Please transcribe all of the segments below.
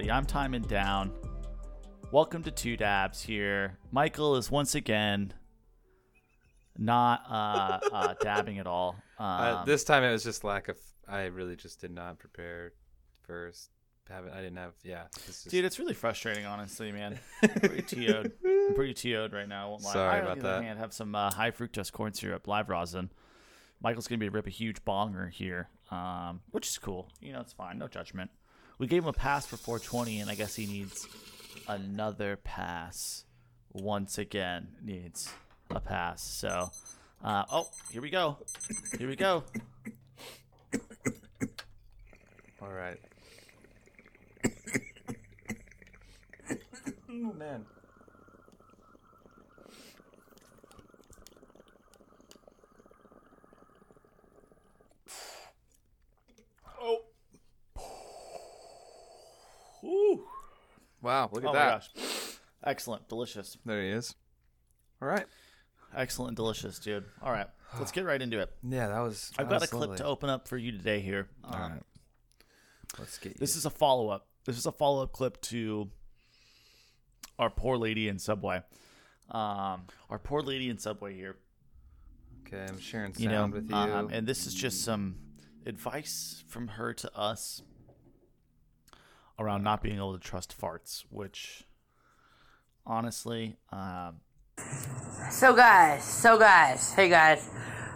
everybody. I'm timing down. Welcome to Two Dabs here. Michael is once again not uh, uh, dabbing at all. Um, Uh, this time it was just lack of. I really just did not prepare first. Haven't I didn't have. Yeah, is, dude, it's really frustrating, honestly, man. I'm pretty TO'd. I'm pretty TO'd right now. I won't lie. Sorry I, about that. hand, have some uh, high fructose corn syrup, live rosin. Michael's gonna be rip a huge bonger here, um, which is cool. You know, it's fine. No judgment. We gave him a pass for 420, and I guess he needs another pass. Once again, needs a pass. So, uh, oh, here we go. Here we go. all right. oh man. Woo. Wow, look at Oh that. gosh. Excellent, delicious. There he is. All right. Excellent, delicious, dude. All right, let's get right into it. Yeah, that was. I've that got a clip lovely. to open up for you today here. All Um, right. Let's get This you- is a follow up. This is a follow up clip to our poor lady in Subway. Um, our poor lady in Subway here. okay. I'm sharing sound You know, with you. um, and this is just some advice from her to us around not being able to trust farts, which honestly, um, So guys, so guys, hey guys,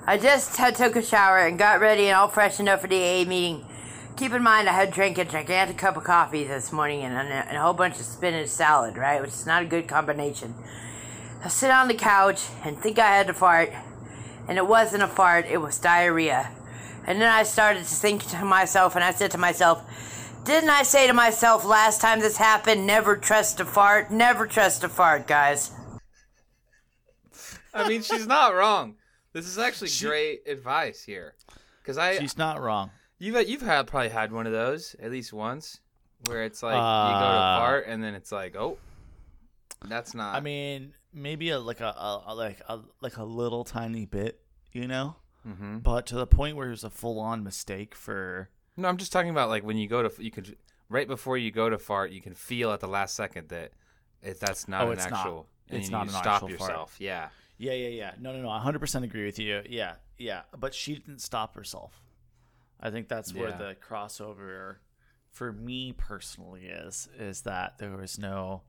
I just had took a shower and got ready and all freshened up for the AA meeting. Keep in mind I had drank a gigantic cup of coffee this morning and, and, a, and a whole bunch of spinach salad, right? Which is not a good combination. I sit on the couch and think I had to fart, and it wasn't a fart, it was diarrhea. And then I started to think to myself, and I said to myself, didn't I say to myself last time this happened, never trust a fart? Never trust a fart, guys. I mean, she's not wrong. This is actually great advice here, because I she's not wrong. you've you've had probably had one of those at least once, where it's like you go to Uh, fart and then it's like, oh, that's not. I mean, maybe a, like a, a, a- like a like a little tiny bit, you know, hmm but to the point where it's a full on mistake for. No, I'm just talking about like when you go to you could right before you go to fart, you can feel at the last second that it, that's not Oh, an it's not. actual. and It's you not need an stop actual fart. yourself. Yeah. Yeah, yeah, yeah. No, no, no. I 100% agree with you. Yeah, yeah. But she didn't stop herself. I think that's where Yeah. the crossover for me personally is is that there was no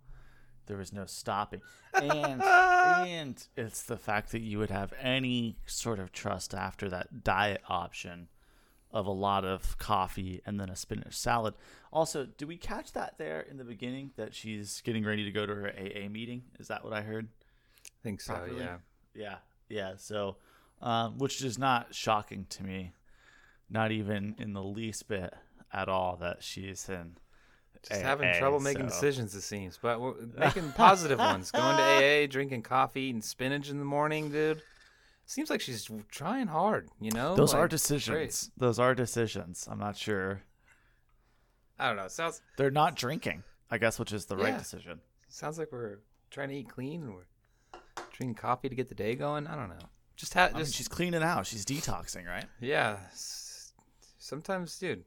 there was no stopping. And and it's the fact that you would have any sort of trust after that diet option of a lot of coffee and then a spinach salad. Also, do we catch that there in the beginning that she's getting ready to go to her AA meeting? Is that what I heard? I think so. Properly? Yeah. Yeah, yeah. So, um, which is not shocking to me, not even in the least bit at all that she's in. Just AA, having trouble making so- decisions, it seems, but we're making positive ones. Going to AA, drinking coffee and spinach in the morning, dude. Seems like she's trying hard. You know, Those are decisions. great. Those are decisions. I'm not sure I don't know. Sounds they're not drinking. I guess, which is the right decision. sounds like we're trying to eat clean and we're drinking coffee to get the day going. I don't know. Just have I mean, just she's cleaning out. She's detoxing, right? yeah. Sometimes, dude.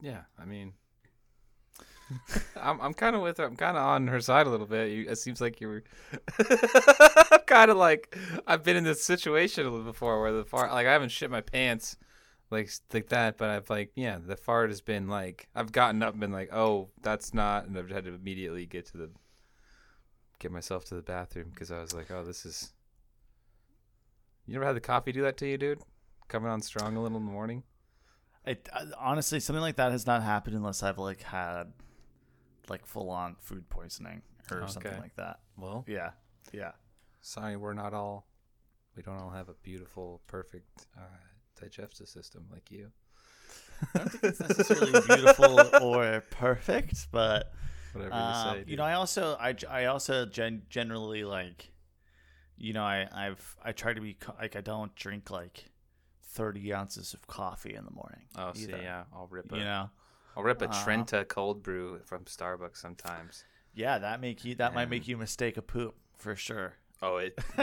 Yeah, I mean, I'm I'm kind of with her. I'm kind of on her side a little bit. You, it seems like you were kind of like I've been in this situation a little before where the fart like I haven't shit my pants like like that, but I've like yeah the fart has been like I've gotten up and been like oh that's not, and I've had to immediately get to the get myself to the bathroom because I was like oh this is. You never had the coffee do that to you, dude? Coming on strong a little in the morning. It, uh, honestly, something like that has not happened unless I've like had like full on food poisoning or something like that. Well, Yeah, yeah. sorry, we're not all. We don't all have a beautiful, perfect uh, digestive system like you. I don't think it's necessarily beautiful or perfect, but Whatever um, you say. you dude. know, I also I, I also gen- generally like, you know, I I've I try to be like I don't drink like thirty ounces of coffee in the morning. Oh, see, either, yeah, I'll rip a, You know, will rip a Uh, Trenta cold brew from Starbucks sometimes. yeah, that make you that might make you mistake a poop for sure. Oh, it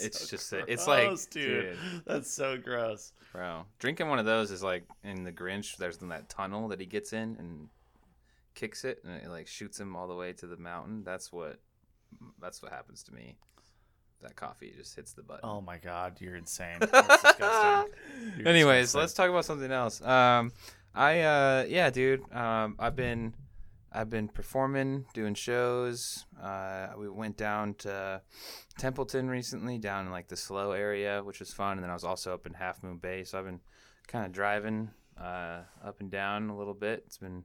It's So just a- it's like, gross, dude. That's so gross. Bro, drinking one of those is like in the Grinch. There's that tunnel that he gets in and kicks it, and it like shoots him all the way to the mountain. That's what that's what happens to me. That coffee just hits the button. Oh my god, you're insane. That's disgusting. You're Anyways, disgusting. let's talk about something else. Um, I uh, yeah, dude. Um, I've been I've been performing, doing shows. Uh, we went down to Templeton recently, down in like the SLO area, which was fun. And then I was also up in Half Moon Bay, so I've been kind of driving uh, up and down a little bit. It's been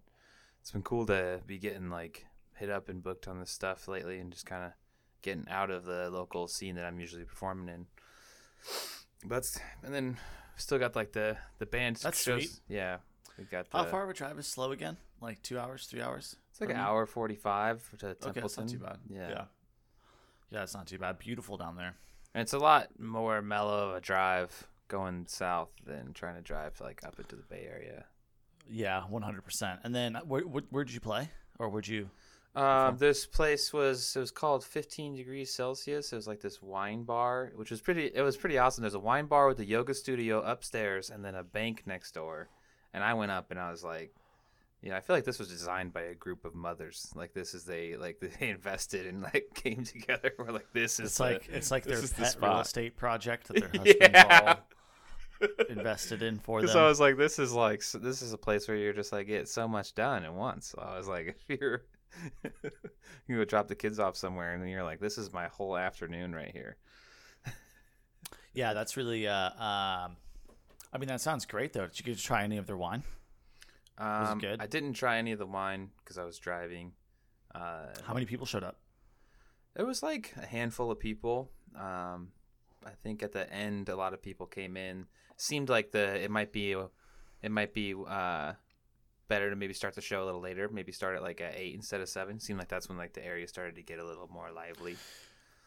it's been cool to be getting like hit up and booked on this stuff lately, and just kind of getting out of the local scene that I'm usually performing in. But and then still got like the the band That's shows. sweet. Yeah, we got the, How far of a drive is SLO again? Like two hours, three hours? It's like an hour forty five to Templeton. Okay, that's not too bad. Yeah. yeah, yeah, it's not too bad. Beautiful down there. and it's a lot more mellow of a drive going south than trying to drive like up into the Bay Area. Yeah, one hundred percent. And then where, where where'd you play, or where'd you? Um, this place was it was called 15 degrees Celsius. It was like this wine bar, which was pretty. It was pretty awesome. There's a wine bar with a yoga studio upstairs, and then a bank next door. And I went up and I was like, you know, I feel like this was designed by a group of mothers. Like this is they like they invested and like came together. We're like this is It's the- like it's like their is the pet real estate project that their husbands Yeah. all invested in for them. So I was like, this is like s- this is a place where you're just like get so much done at once. So I was like, if you're you go drop the kids off somewhere, and then you're like, this is my whole afternoon right here. yeah, that's really. Uh, um, I mean, that sounds great though. Did you get to try any of their wine? it Um, good? I didn't try any of the wine because I was driving. Uh, How many people showed up? It was like a handful of people. Um, I think at the end, a lot of people came in. Seemed like the it might be it might be uh, better to maybe start the show a little later. Maybe start at like at eight instead of seven. Seemed like that's when like the area started to get a little more lively.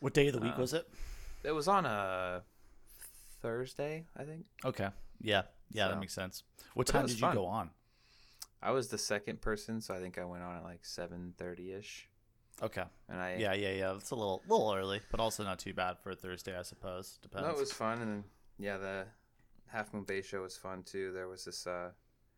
What day of the week Uh, was it? It was on a Thursday, I think. Okay. Yeah. Yeah, that makes sense. What But time did you go on? I was the second person, so I think I went on at like seven thirty ish. Okay. And I Yeah, yeah, yeah. It's a little little early, but also not too bad for a Thursday, I suppose. Depends. No, it was fun, and then yeah, the Half Moon Bay show was fun too. There was this. uh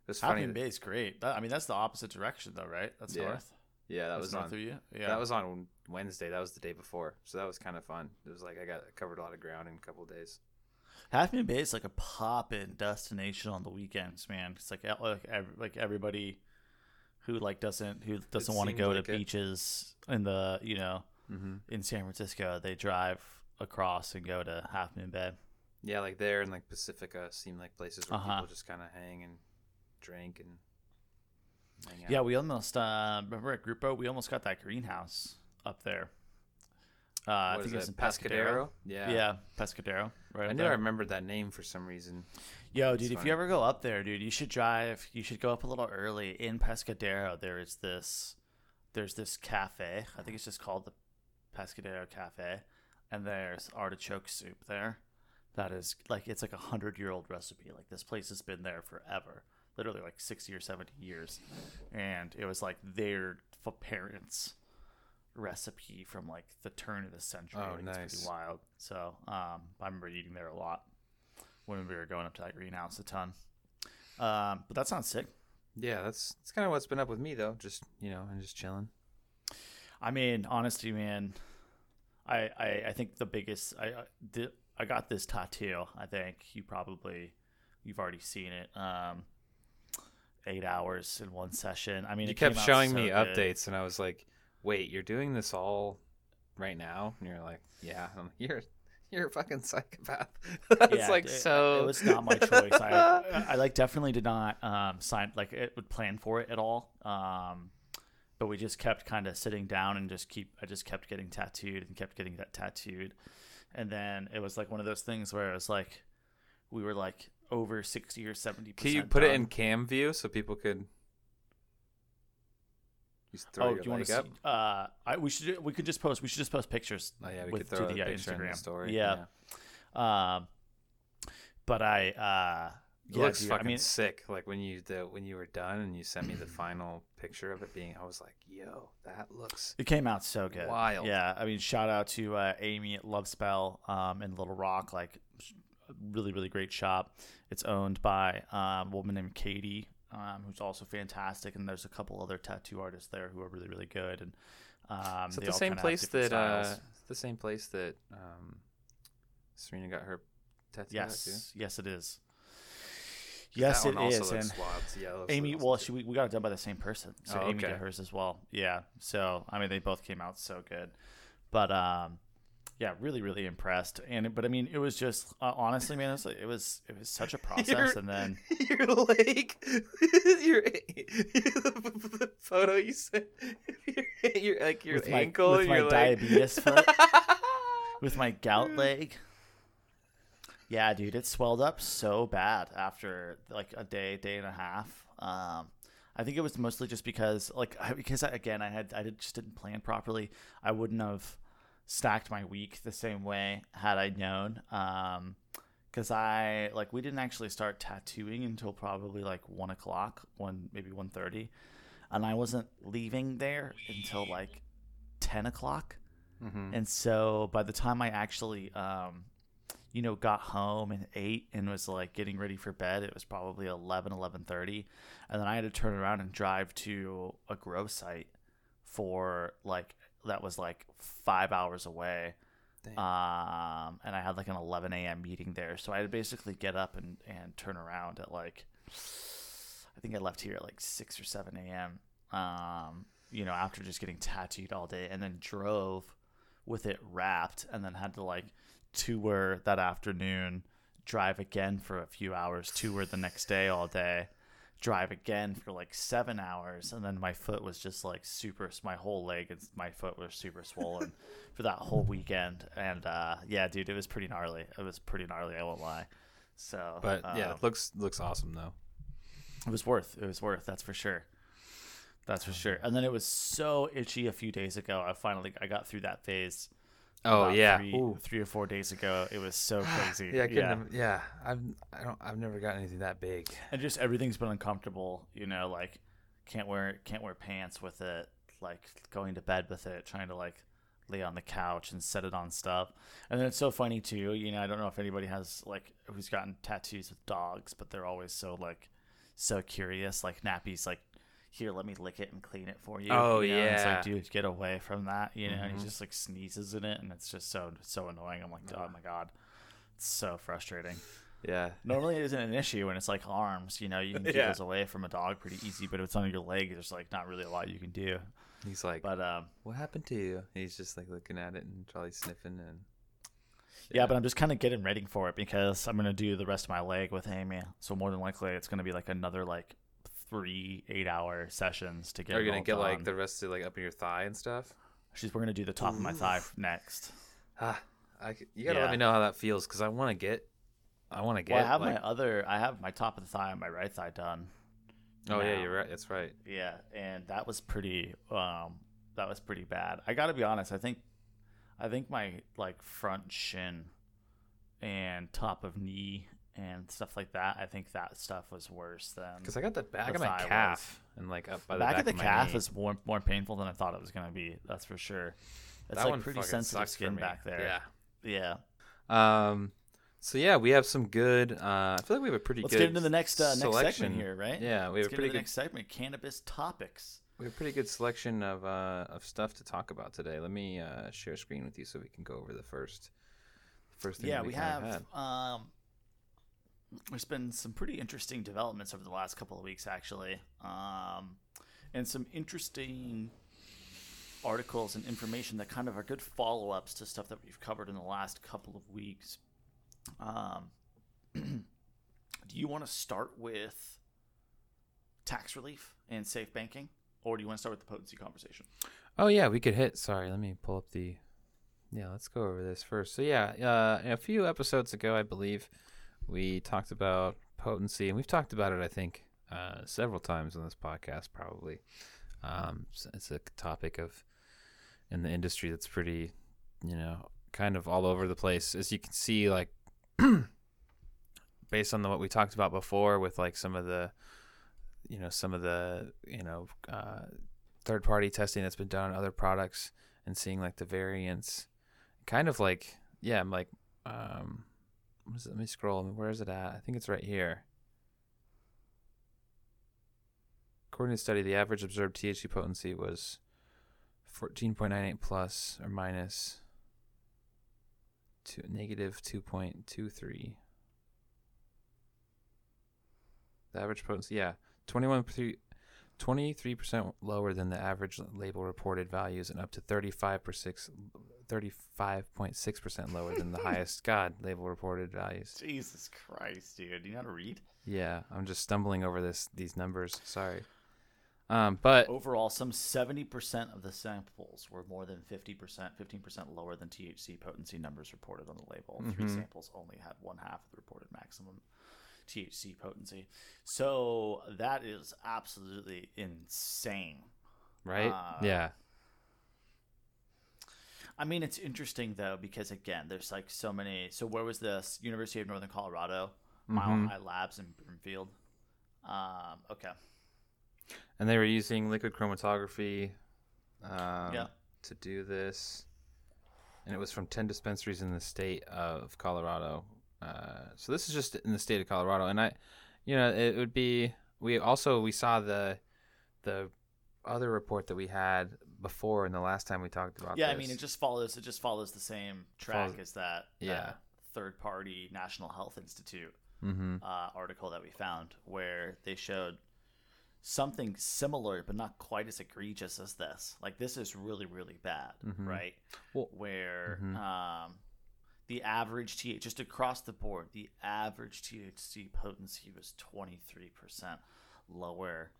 It was Half funny. Moon Bay is great. That, I mean, that's the opposite direction, though, right? That's Yeah. north. Yeah, that That's was north on. of you. Yeah. That was on Wednesday. That was the day before, so that was kind of fun. It was like I got covered a lot of ground in a couple of days. Half Moon Bay is like a pop-in destination on the weekends, man. It's like like like everybody who like doesn't who doesn't want to go like to it. beaches in the you know Mm-hmm. in San Francisco. They drive across and go to Half Moon Bay. Yeah, like there and like Pacifica seem like places where Uh-huh. people just kind of hang and drink and. Yeah, we almost uh, remember at Grupo. We almost got that greenhouse up there. Uh, I think it was in Pescadero. Yeah, Yeah, Pescadero. Right. I knew I there. remembered that name for some reason. Yo, dude, if you ever go up there, dude, you should drive. You should go up a little early in Pescadero. There is this, there's this cafe. I think it's just called the Pescadero Cafe, and there's artichoke soup there. That is like it's like a hundred year old recipe. Like this place has been there forever, literally like sixty or seventy years, and it was like their parents' recipe from like the turn of the century. Oh, like, It's nice. pretty wild. So um, I remember eating there a lot when we were going up to that greenhouse a ton. Um, but that sounds sick. Yeah, that's that's kind of what's been up with me though. Just you know, and just chilling. I mean, honestly, man, I I, I think the biggest I I- the, I got this tattoo. I think you probably you've already seen it. Um, eight hours in one session. I mean, you it kept showing so me good. updates, and I was like, "Wait, you're doing this all right now?" And you're like, "Yeah." I'm "You're you're a fucking psychopath." That's Yeah, like it- so. It was not my choice. I, I like definitely did not um, sign like it would plan for it at all. Um, but we just kept kind of sitting down and just keep. I just kept getting tattooed and kept getting that tattooed, and then it was like one of those things where it was like we were like over sixty or seventy. Can you put it in cam view so people could? Just throw Oh, your you want to see? Uh, I we should we could just post. We should just post pictures. Oh yeah, we with- could throw to a the, uh, picture in Instagram. the story. Yeah. Um, but I uh, It Yeah, looks dude, I fucking mean- sick. Like when you the when you were done and you sent me the final picture of it being, I was like, "Yo, that looks." It came out so good. Wild. Yeah, I mean, shout out to uh, Amy at Love Spell um, in Little Rock. Like, really, really great shop. It's owned by um, a woman named Katie, um, who's also fantastic. And there's a couple other tattoo artists there who are really, really good. And um, they the same place that uh, the same place that um, Serena got her tattoo at too? Yes, yes, it is. Yes, it is. And. Yeah, Amy, well, she, we, we got it done by the same person, so Oh, Amy okay. did hers as well. Yeah, so I mean, they both came out so good, but um, yeah, really, really impressed. And but I mean, it was just uh, honestly, man, it was, it was it was such a process, You're- and then too. your leg, your the photo you sent, your, your like your with my, ankle with and my your diabetes foot, with my gout leg. Yeah, dude, it swelled up so bad after like a day, day and a half. Um, I think it was mostly just because, like, I, because I, again, I had I did, just didn't plan properly. I wouldn't have stacked my week the same way had I known. Um, because I like we didn't actually start tattooing until probably like one o'clock, one maybe one thirty, and I wasn't leaving there until like ten o'clock. Mhm. And so by the time I actually, um, you know, got home and ate and was like getting ready for bed, it was probably 11, 11.30. And then I had to turn around and drive to a grow site for like, that was like five hours away. Um, and I had like an 11 a.m. meeting there. So I had to basically get up and, and turn around at like, I think I left here at like 6 or 7 a.m. Um, you know, after just getting tattooed all day and then drove with it wrapped and then had to like tour that afternoon, drive again for a few hours, tour the next day all day, drive again for like seven hours, and then my foot was just like super. My whole leg and my foot was super swollen for that whole weekend. And uh, yeah, dude, it was pretty gnarly. It was pretty gnarly. I won't lie. So, But yeah, um, it looks looks awesome though. it was worth. It was worth. That's for sure. That's for sure. And then it was so itchy a few days ago. I finally I got through that phase. Oh yeah, three, three or four days ago. It was so crazy. yeah, I yeah. have- yeah. I've I don't I've never gotten anything that big. and just everything's been uncomfortable. You know, like can't wear can't wear pants with it. Like going to bed with it, trying to like lay on the couch and set it on stuff. And then it's so funny too. You know, I don't know if anybody has like who's gotten tattoos with dogs, but they're always so like so curious. Like Nappy's like. Here, let me lick it and clean it for you. Oh, you know? and It's yeah. like, dude, get away from that. You know, Mhm. he just like sneezes in it, and it's just so so annoying. I'm like, oh my god, it's so frustrating. Yeah. Normally, it isn't an issue when it's like arms. You know, you can get Yeah. those away from a dog pretty easy, but if it's on your leg, there's like not really a lot you can do. He's like, But um, "What happened to you?" He's just like looking at it and probably sniffing and. yeah. but I'm just kind of getting ready for it because I'm gonna do the rest of my leg with Amy. So more than likely, it's gonna be like another like three eight-hour sessions to get. Are you gonna get like the rest of like up in your thigh and stuff? She's we're gonna do the top of my thigh next. Ah, I, you gotta Yeah. let me know how that feels because I want to get, I want to get. Well, I have like, my other. I have my top of the thigh and my right thigh done. oh yeah, you're right. That's right. Yeah, and that was pretty um that was pretty bad. I got to be honest, I think I think my like front shin and top of knee and stuff like that, I think that stuff was worse than Because I got the back of my calf and like up by the back, back, of the calf knee. is more more painful than I thought it was going to be. That's for sure. It's that like one pretty sensitive skin back there. Yeah. Yeah. Um. So yeah, we have some good. Uh, I feel like we have a pretty Let's good. get into the next uh, next segment here, right? Yeah, we Let's have a get pretty good. next segment, cannabis topics. We have a pretty good selection of uh of stuff to talk about today. Let me uh share screen with you so we can go over the first. First thing. Yeah, that we have. Um, there's been some pretty interesting developments over the last couple of weeks, actually, um, and some interesting articles and information that kind of are good follow-ups to stuff that we've covered in the last couple of weeks. Um, do you want to start with tax relief and safe banking, or do you want to start with the potency conversation? Oh yeah, we could hit. Sorry, let me pull up the. Yeah, let's go over this first. So yeah, uh, a few episodes ago, I believe, we talked about potency, and we've talked about it, I think, uh, several times on this podcast. Probably, um, it's, a topic of in the industry that's pretty, you know, kind of all over the place. As you can see, like based on the, what we talked about before with like some of the, you know, some of the you know uh, third party testing that's been done on other products and seeing like the variance, kind of like yeah, I'm like um? Let me scroll. Where is it at? I think it's right here. According to the study, the average observed THC potency was 14.98 plus or minus two, negative 2.23. The average potency, yeah, 21 23% lower than the average label reported values and up to 35% 35.6% lower than the highest God label reported values. Jesus Christ, dude. Do you know how to read? Yeah, I'm just stumbling over this these numbers. Sorry. Um, but overall, some 70% of the samples were more than 50%, 15% lower than THC potency numbers reported on the label. Mm-hmm. Three samples only had one half of the reported maximum THC potency. So that is absolutely insane. Right? Uh, yeah. I mean, it's interesting though because again, there's like so many. So where was this? University of Northern Colorado, Mile mm-hmm. High Labs in Broomfield. Um, okay. And they were using liquid chromatography um, yeah. to do this. And it was from 10 dispensaries in the state of Colorado. Uh, so this is just in the state of Colorado. And I, you know, it would be, we also, we saw the, the other report that we had before in the last time we talked about yeah this. i mean it just follows it just follows the same track follows, as that yeah third party national health institute mm-hmm. uh, article that we found where they showed something similar but not quite as egregious as this like this is really really bad mm-hmm. right well, where mm-hmm. um, the average THC just across the board the average THC potency was 23% lower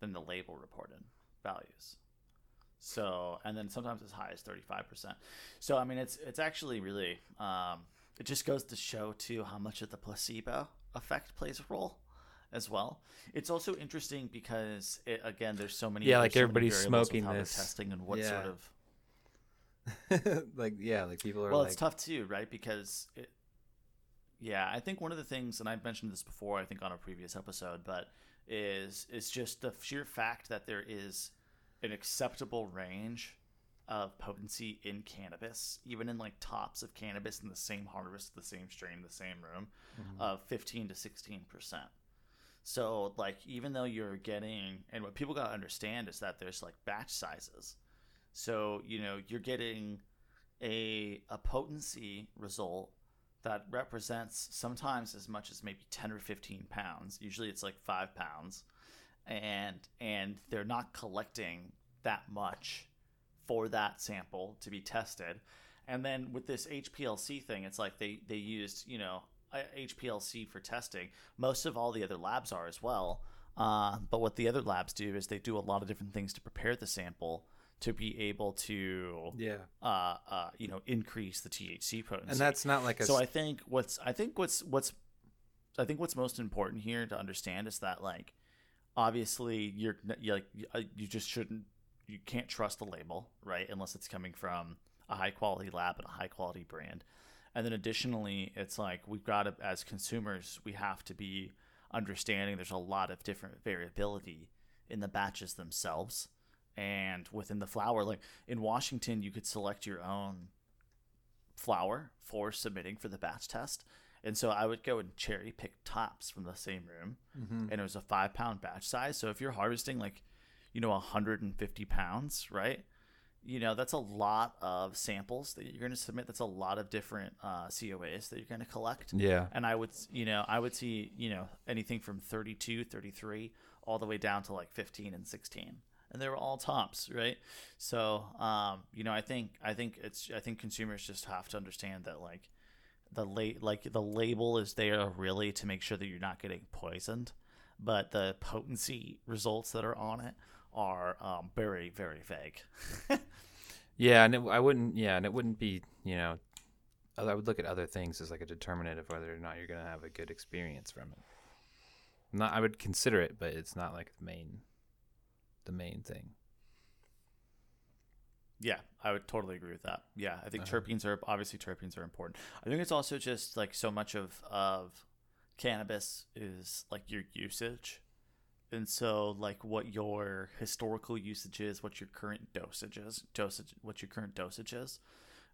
than the label reported values so, and then sometimes as high as 35%. So, I mean, it's it's actually really um, it just goes to show too how much of the placebo effect plays a role as well. It's also interesting because it, again, there's so many yeah, like everybody's smoking this testing and what yeah. sort of like yeah, like people are. Well, like... it's tough too, right? Because it, yeah, I think one of the things, and I've mentioned this before, I think on a previous episode, but is is just the sheer fact that there is an acceptable range of potency in cannabis, even in like tops of cannabis in the same harvest, the same strain, the same room, mm-hmm. of 15 to 16 percent. So like even though you're getting, and what people got to understand is that there's like batch sizes. So you know you're getting a a potency result that represents sometimes as much as maybe 10 or 15 pounds. Usually it's like five pounds and and they're not collecting that much for that sample to be tested. And then with this HPLC thing, it's like they they used you know HPLC for testing. Most of all the other labs are as well. Uh, but what the other labs do is they do a lot of different things to prepare the sample to be able to yeah. uh, uh, you know increase the THC potency. And that's not like a so I think what's I think what's what's I think what's most important here to understand is that like obviously you're, you're like uh, you just shouldn't you can't trust the label right unless it's coming from a high quality lab and a high quality brand. And then additionally it's like we've got to as consumers we have to be understanding there's a lot of different variability in the batches themselves and within the flower like in washington you could select your own flower for submitting for the batch test and so I would go and cherry pick tops from the same room, mm-hmm. and it was a five pound batch size. So if you're harvesting like, you know, 150 pounds, right? You know, that's a lot of samples that you're going to submit. That's a lot of different uh, COAs that you're going to collect. Yeah. And I would, you know, I would see, you know, anything from 32, 33, all the way down to like 15 and 16 and they were all tops, right? So, um, you know, I think I think it's I think consumers just have to understand that like the late like the label is there really to make sure that you're not getting poisoned, but the potency results that are on it are um, very very vague. yeah, and it, I wouldn't. Yeah, and it wouldn't be you know. I would look at other things as like a determinant of whether or not you're going to have a good experience from it. Not, I would consider it, but it's not like the main, the main thing. Yeah, I would totally agree with that. Yeah, I think uh-huh. terpenes are obviously terpenes are important. I think it's also just like so much of of cannabis is like your usage. And so like what your historical usage is, what your current dosage is, dosage what your current dosage is.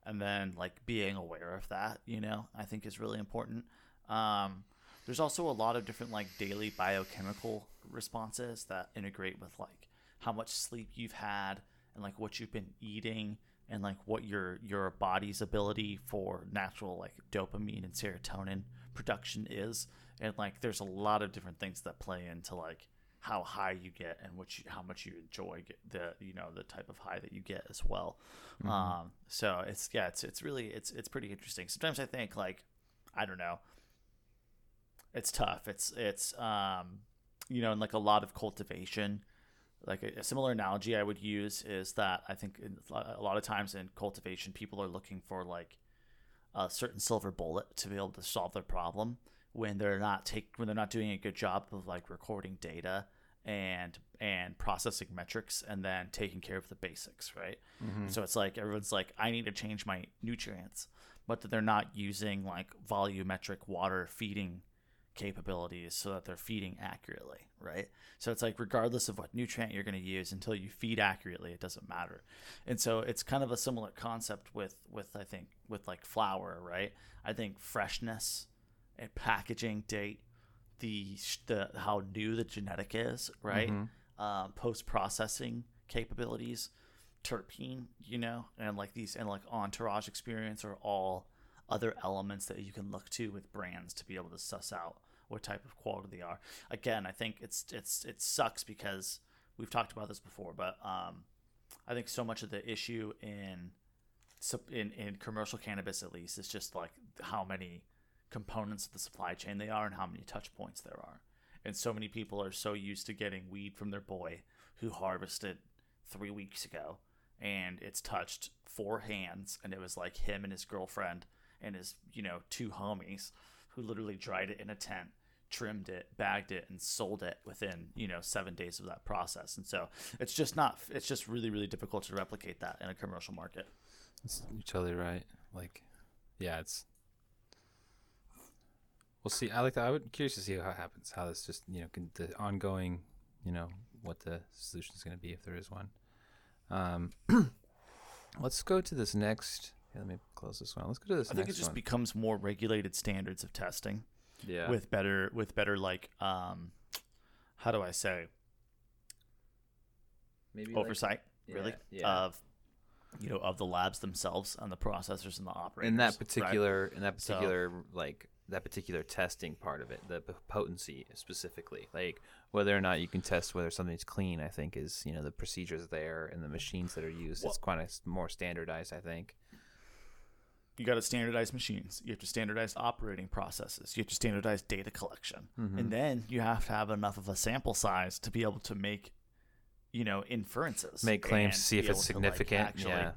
And then like being aware of that, you know, I think is really important. Um, there's also a lot of different like daily biochemical responses that integrate with like how much sleep you've had and like what you've been eating and like what your your body's ability for natural like dopamine and serotonin production is. And like there's a lot of different things that play into like how high you get and which how much you enjoy the you know the type of high that you get as well. Um so it's yeah it's it's really it's it's pretty interesting. Sometimes i think like i don't know it's tough. It's it's um you know in like a lot of cultivation like a, a similar analogy I would use is that I think in, a lot of times in cultivation, people are looking for like a certain silver bullet to be able to solve their problem when they're not take when they're not doing a good job of like recording data and and processing metrics and then taking care of the basics, right? Mm-hmm. So it's like everyone's like, I need to change my nutrients, but that they're not using like volumetric water feeding capabilities so that they're feeding accurately, right? So it's like regardless of what nutrient you're going to use until you feed accurately, it doesn't matter. And so it's kind of a similar concept with with I think with like flower, right? I think freshness and packaging date, the the how new the genetic is, right? Um, Post processing capabilities, terpene, you know, and like these and like entourage experience are all other elements that you can look to with brands to be able to suss out what type of quality they are. Again, I think it's it's it sucks because we've talked about this before, but um, I think so much of the issue in in in commercial cannabis at least is just like how many components of the supply chain they are and how many touch points there are. And so many people are so used to getting weed from their boy who harvested 3 weeks ago and it's touched four hands and it was like him and his girlfriend and his, you know, two homies who literally dried it in a tent trimmed it bagged it and sold it within you know seven days of that process and so it's just not it's just really really difficult to replicate that in a commercial market It's- You're totally right. Like, yeah, it's. We'll see. I like that. I would curious to see how it happens. How this just you know can, the ongoing, you know, what the solution is going to be if there is one. Um, let's go to this next. Yeah, let me close this one. Let's go to this i think it just one. becomes more regulated standards of testing yeah. with better with better like um how do i say maybe like- oversight really yeah, yeah. of you know of the labs themselves and the processors and the operators in that right? particular in that So- particular like that particular testing part of it the potency specifically like whether or not you can test whether something's clean i think is you know the procedures there and the machines that are used it's quite a more standardized i think you got to standardize machines. You have to standardize operating processes. You have to standardize data collection, Mm-hmm. and then you have to have enough of a sample size to be able to make, you know, inferences. make claims see if it's to, like, significant actually, yeah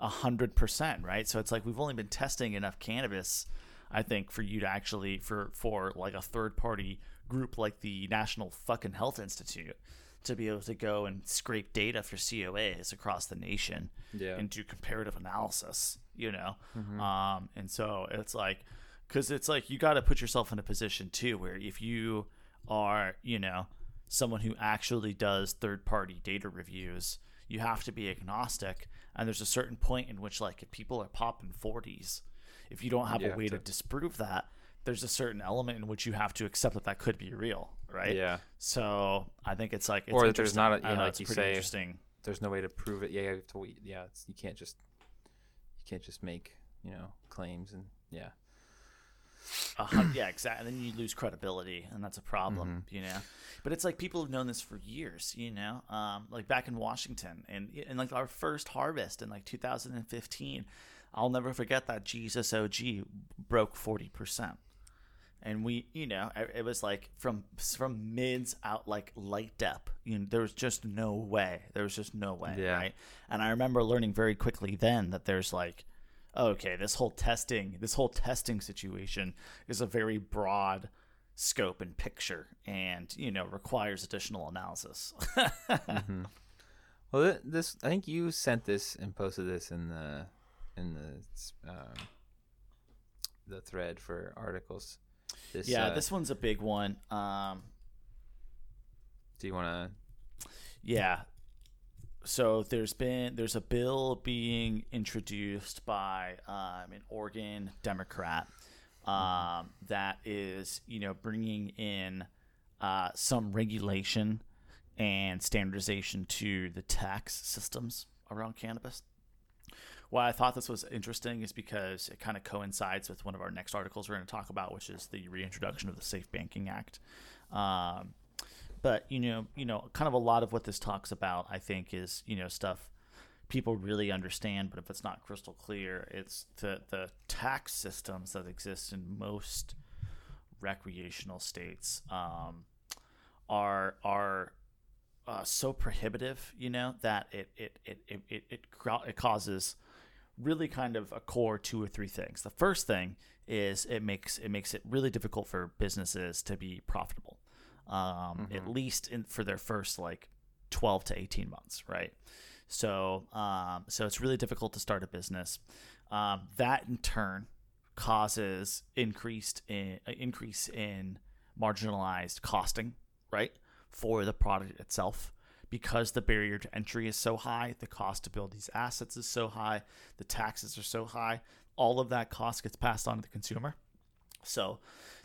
a hundred percent, right? So it's like we've only been testing enough cannabis, I think, for you to actually for for like a third party group like the National Fucking Health Institute to be able to go and scrape data for COAs across the nation Yeah. and do comparative analysis, you know? Um, and so it's like, because it's like you got to put yourself in a position too where if you are, you know, someone who actually does third party data reviews, you have to be agnostic. And there's a certain point in which, like, if people are popping 40s, if you don't have You a way to to- disprove that, there's a certain element in which you have to accept that that could be real, right? yeah So I think it's like, it's Or that there's not a- interesting. I yeah, know, like it's you pretty say- interesting. there's no way to prove it yeah you have to yeah it's, you can't just you can't just make you know claims and yeah hun- yeah, exactly. And then you lose credibility, and that's a problem, you know. But it's like people have known this for years, you know. Um, like back in Washington, and and like our first harvest in like 2015, I'll never forget that Jesus OG broke 40 percent, and we, you know, it was like from from mids out like light up You know, there was just no way. There was just no way, Yeah. right? And I remember learning very quickly then that there's like okay, this whole testing, this whole testing situation is a very broad scope and picture and, you know, requires additional analysis. Well, th- this I think you sent this and posted this in the in the um, the thread for articles. This, yeah, uh, this one's a big one. Um, Do you want to? Yeah. So there's been there's a bill being introduced by um, an Oregon Democrat um, that is you know bringing in uh, some regulation and standardization to the tax systems around cannabis. Why I thought this was interesting is because it kind of coincides with one of our next articles we're going to talk about, which is the reintroduction of the Safe Banking Act. Um, but you know, you know, kind of a lot of what this talks about, I think, is you know stuff people really understand. But if it's not crystal clear, it's the the tax systems that exist in most recreational states um, are are uh, so prohibitive, you know, that it it it it it, it, it causes really kind of a core two or three things. The first thing is it makes it makes it really difficult for businesses to be profitable, um, at least in, for their first like twelve to eighteen months, right? So um, so it's really difficult to start a business. Um, that in turn causes increased in, uh, increase in marginalized costing, right, for the product itself. Because the barrier to entry is so high, the cost to build these assets is so high, the taxes are so high, all of that cost gets passed on to the consumer. So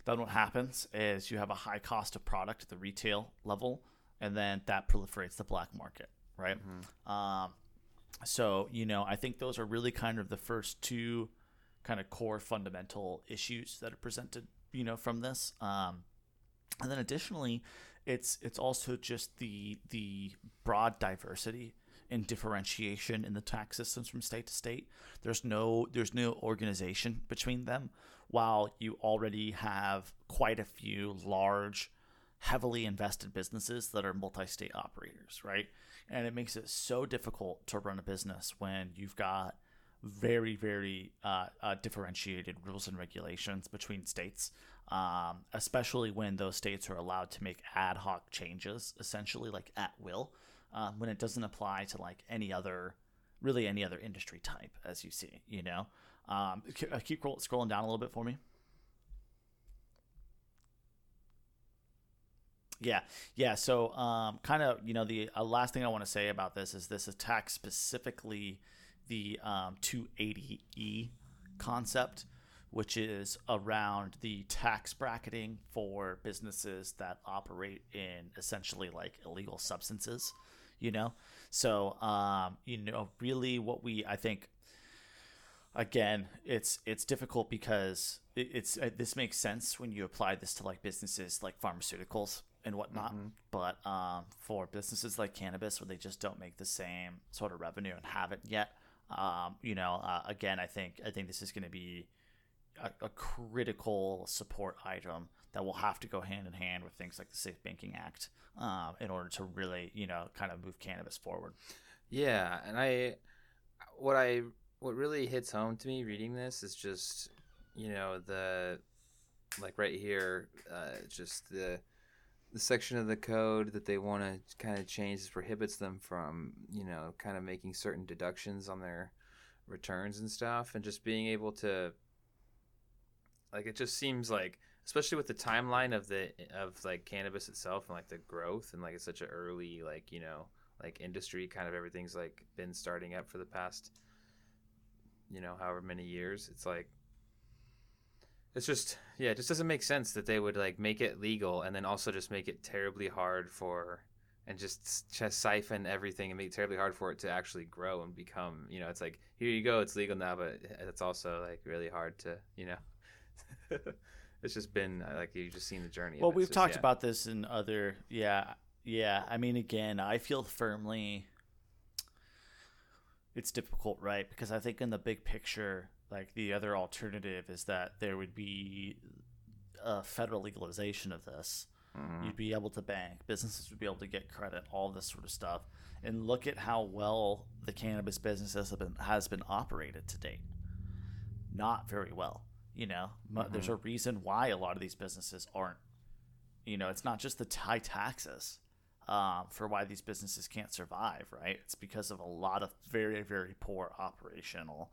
then what happens is you have a high cost of product at the retail level, and then that proliferates the black market, right? Um, so you know, I think those are really kind of the first two kind of core fundamental issues that are presented, you know, from this. Um, and then additionally, it's it's also just the the broad diversity and differentiation in the tax systems from state to state. There's no there's no organization between them, while you already have quite a few large, heavily invested businesses that are multi-state operators, right? And it makes it so difficult to run a business when you've got very very uh, uh, differentiated rules and regulations between states um, especially when those states are allowed to make ad hoc changes essentially like at will um, when it doesn't apply to like any other really any other industry type as you see you know um, uh, keep scrolling down a little bit for me Yeah, yeah. So, um, kind of, you know, the uh, last thing I want to say about this is this attacks specifically the um, 280E concept, which is around the tax bracketing for businesses that operate in essentially like illegal substances. You know, so um, you know, really, what we I think again it's it's difficult because it, it's uh, this makes sense when you apply this to like businesses like pharmaceuticals and whatnot but um, for businesses like cannabis where they just don't make the same sort of revenue and haven't yet um, you know uh, again i think i think this is going to be a, a critical support item that will have to go hand in hand with things like the safe banking act um, in order to really you know kind of move cannabis forward. Yeah, and I, what I, what really hits home to me reading this is just, you know, the, like right here, uh, just the, the section of the code that they want to kind of change prohibits them from, you know, kind of making certain deductions on their returns and stuff, and just being able to, like, it just seems like, especially with the timeline of the of like cannabis itself and like the growth and like it's such an early like you know like industry kind of everything's like been starting up for the past you know however many years it's like it's just yeah it just doesn't make sense that they would like make it legal and then also just make it terribly hard for and just, just siphon everything and make it terribly hard for it to actually grow and become you know it's like here you go it's legal now but uh, it's also like really hard to you know it's just been uh, like you've just seen the journey of Well. We've just- talked yeah. about this in other, yeah, yeah. I mean, again, I feel firmly it's difficult, right? Because I think in the big picture, like the other alternative is that there would be a federal legalization of this. Mhm. You'd be able to bank, businesses would be able to get credit, all this sort of stuff. And look at how well the cannabis business has been has been operated to date. Not very well. You know, Mu- there's a reason why a lot of these businesses aren't. You know, it's not just the high taxes um, for why these businesses can't survive, right? It's because of a lot of very, very poor operational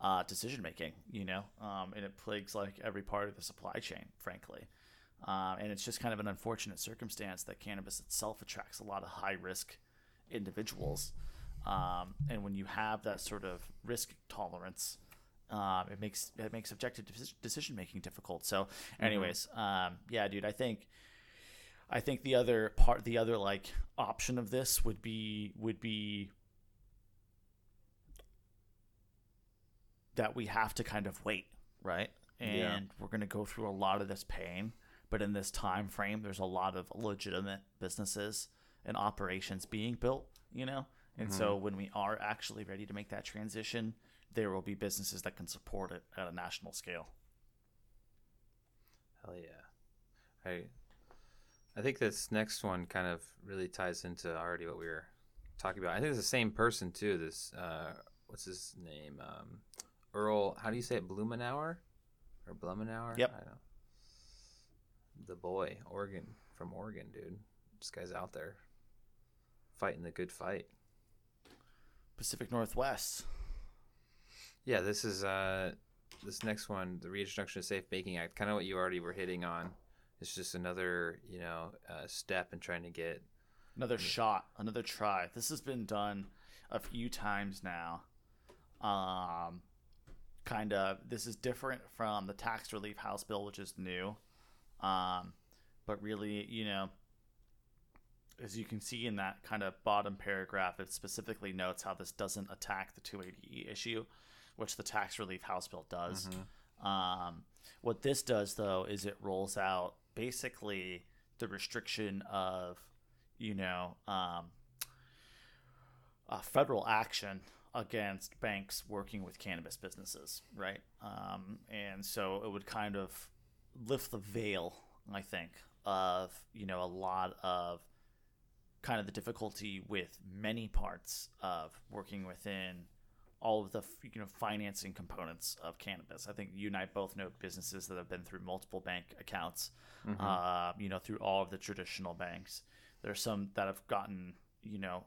uh, decision making. You know, um, and it plagues like every part of the supply chain, frankly. Um, and it's just kind of an unfortunate circumstance that cannabis itself attracts a lot of high risk individuals. Um, and when you have that sort of risk tolerance, um, it makes it makes objective decision making difficult. So, anyways, um, yeah, dude, I think I think the other part, the other like option of this would be would be that we have to kind of wait, right? And Yeah. we're going to go through a lot of this pain, but in this time frame, there's a lot of legitimate businesses and operations being built, you know. And so when we are actually ready to make that transition, there will be businesses that can support it at a national scale. Hell yeah. I I think this next one kind of really ties into already what we were talking about. I think it's the same person too. This uh what's his name? Um Earl how do you say it? Blumenauer? Or Blumenauer? Yep. I don't know. The boy, Oregon from Oregon, dude. This guy's out there fighting the good fight. Pacific Northwest. Yeah, this is uh this next one, the reintroduction of Safe Banking Act, kind of what you already were hitting on. It's just another, you know, uh, step in trying to get another shot, another try. This has been done a few times now. Um, kind of. This is different from the tax relief House bill, which is new. Um, but really, you know, as you can see in that kind of bottom paragraph, it specifically notes how this doesn't attack the 280E issue, which the tax relief House bill does. Um, what this does, though, is it rolls out basically the restriction of, you know, um, uh, federal action against banks working with cannabis businesses, right? Um, and so it would kind of lift the veil, I think, of you know a lot of kind of the difficulty with many parts of working within all of the you know financing components of cannabis. I think you and I both know businesses that have been through multiple bank accounts, uh, you know, through all of the traditional banks. There's some that have gotten you know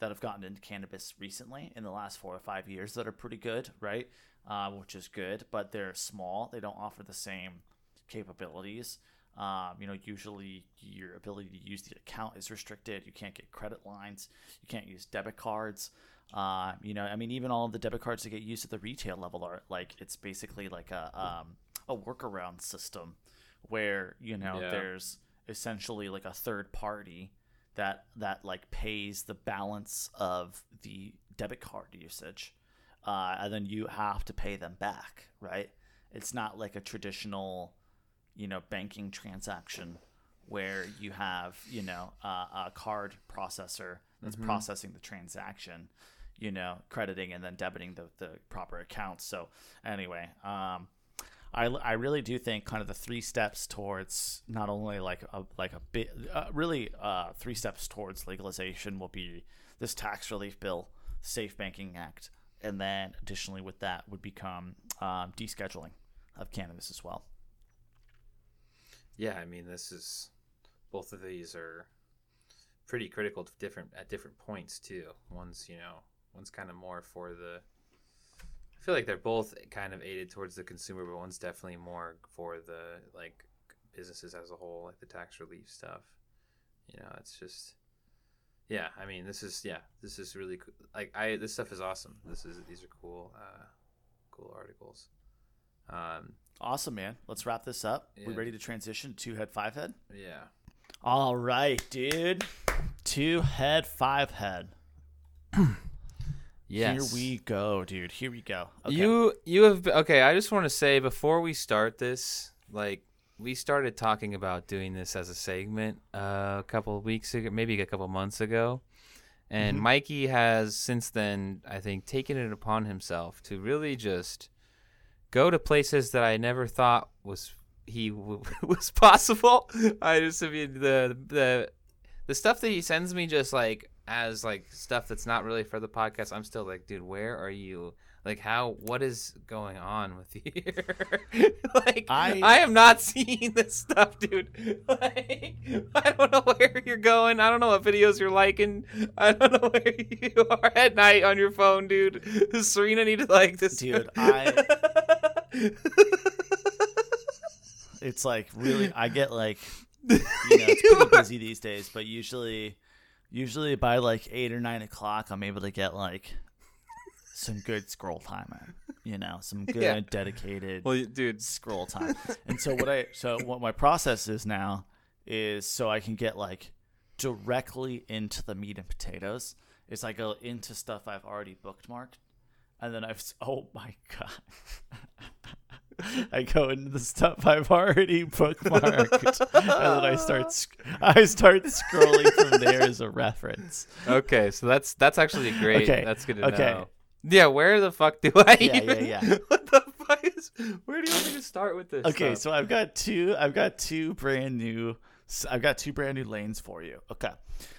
that have gotten into cannabis recently in the last four or five years that are pretty good, right? Uh, which is good, but they're small. They don't offer the same capabilities. Um, you know, usually your ability to use the account is restricted. You can't get credit lines. You can't use debit cards. Uh, you know, I mean, even all the debit cards that get used at the retail level are like it's basically like a um, a workaround system where you know Yeah. there's essentially like a third party that that like pays the balance of the debit card usage, uh, and then you have to pay them back, right? It's not like a traditional, you know, banking transaction where you have you know uh, a card processor that's processing the transaction, you know, crediting and then debiting the the proper accounts. So anyway, um, I, I really do think kind of the three steps towards not only like a like a bit uh, really uh, three steps towards legalization will be this tax relief bill, Safe Banking Act, and then additionally with that would become um, descheduling of cannabis as well. Yeah, I mean, this is both of these are pretty critical to different at different points too. One's you know one's kind of more for the. I feel like they're both kind of aided towards the consumer, but one's definitely more for the like businesses as a whole, like the tax relief stuff. You know, it's just. Yeah, I mean, this is yeah, this is really cool. Like I, this stuff is awesome. This is these are cool, uh, cool articles. Um, Awesome, man. Let's wrap this up. We ready to transition to head, five head? yeah. All right, dude. Two head, five head. Yes. Here we go, dude. Here we go. Okay. You you have okay. I just want to say before we start this, like we started talking about doing this as a segment uh, a couple of weeks ago, maybe a couple months ago, and Mikey has since then, I think, taken it upon himself to really just go to places that I never thought was he w- was possible. I just I mean the the the stuff that he sends me just like as like stuff that's not really for the podcast. I'm still like, dude, where are you? Like, how? What is going on with you here? like, I- I am not seeing this stuff, dude. Like, I don't know where you're going. I don't know what videos you're liking. I don't know where you are at night on your phone, dude. Serena need to like this? Dude, I- it's like really I get like you know it's pretty busy these days, but usually usually by like eight or nine o'clock I'm able to get like some good scroll time in. You know, some good Yeah. dedicated well, dude. scroll time. and so what I so what my process is now is so I can get like directly into the meat and potatoes is I go into stuff I've already bookmarked and then I've oh my god. I go into the stuff I've already bookmarked, and then I start sc- I start scrolling from there as a reference. Okay, so that's that's actually great. Okay, That's good to okay. know. Yeah, where the fuck do I Yeah, yeah, yeah. What the fuck is? Where do you want me to start with this? Okay, stuff? so I've got two. I've got two brand new. I've got two brand new lanes for you. Okay,